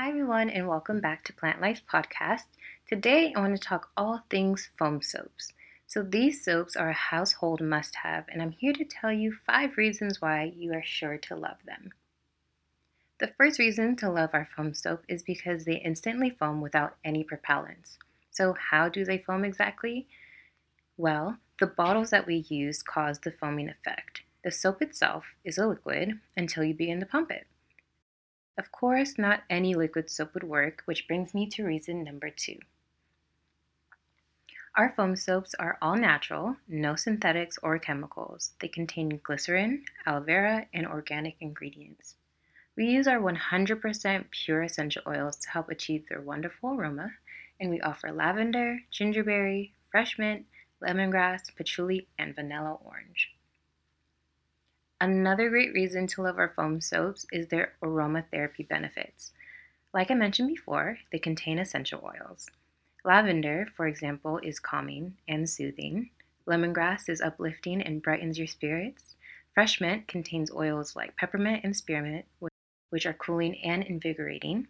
Hi, everyone, and welcome back to Plant Life Podcast. Today, I want to talk all things foam soaps. So, these soaps are a household must have, and I'm here to tell you five reasons why you are sure to love them. The first reason to love our foam soap is because they instantly foam without any propellants. So, how do they foam exactly? Well, the bottles that we use cause the foaming effect. The soap itself is a liquid until you begin to pump it. Of course, not any liquid soap would work, which brings me to reason number two. Our foam soaps are all natural, no synthetics or chemicals. They contain glycerin, aloe vera, and organic ingredients. We use our 100% pure essential oils to help achieve their wonderful aroma, and we offer lavender, gingerberry, fresh mint, lemongrass, patchouli, and vanilla orange. Another great reason to love our foam soaps is their aromatherapy benefits. Like I mentioned before, they contain essential oils. Lavender, for example, is calming and soothing. Lemongrass is uplifting and brightens your spirits. Fresh mint contains oils like peppermint and spearmint, which are cooling and invigorating.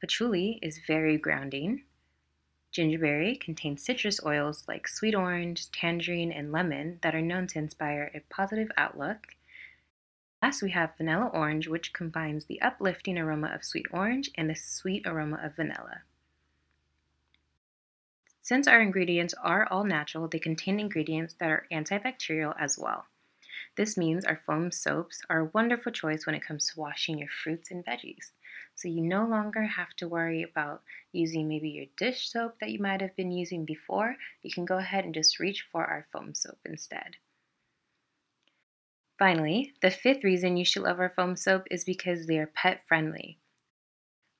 Patchouli is very grounding. Gingerberry contains citrus oils like sweet orange, tangerine, and lemon that are known to inspire a positive outlook. Last, we have vanilla orange, which combines the uplifting aroma of sweet orange and the sweet aroma of vanilla. Since our ingredients are all natural, they contain ingredients that are antibacterial as well. This means our foam soaps are a wonderful choice when it comes to washing your fruits and veggies. So you no longer have to worry about using maybe your dish soap that you might have been using before. You can go ahead and just reach for our foam soap instead. Finally, the fifth reason you should love our foam soap is because they are pet friendly.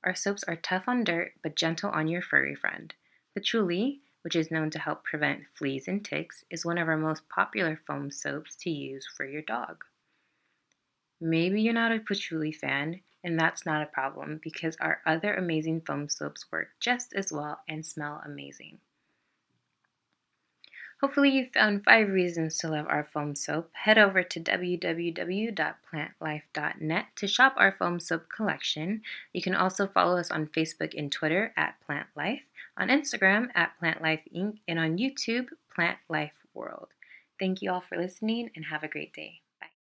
Our soaps are tough on dirt but gentle on your furry friend. Patchouli, which is known to help prevent fleas and ticks, is one of our most popular foam soaps to use for your dog. Maybe you're not a patchouli fan, and that's not a problem because our other amazing foam soaps work just as well and smell amazing. Hopefully, you found five reasons to love our foam soap. Head over to www.plantlife.net to shop our foam soap collection. You can also follow us on Facebook and Twitter at Plant Life, on Instagram at Plant Life Inc., and on YouTube, Plant Life World. Thank you all for listening and have a great day.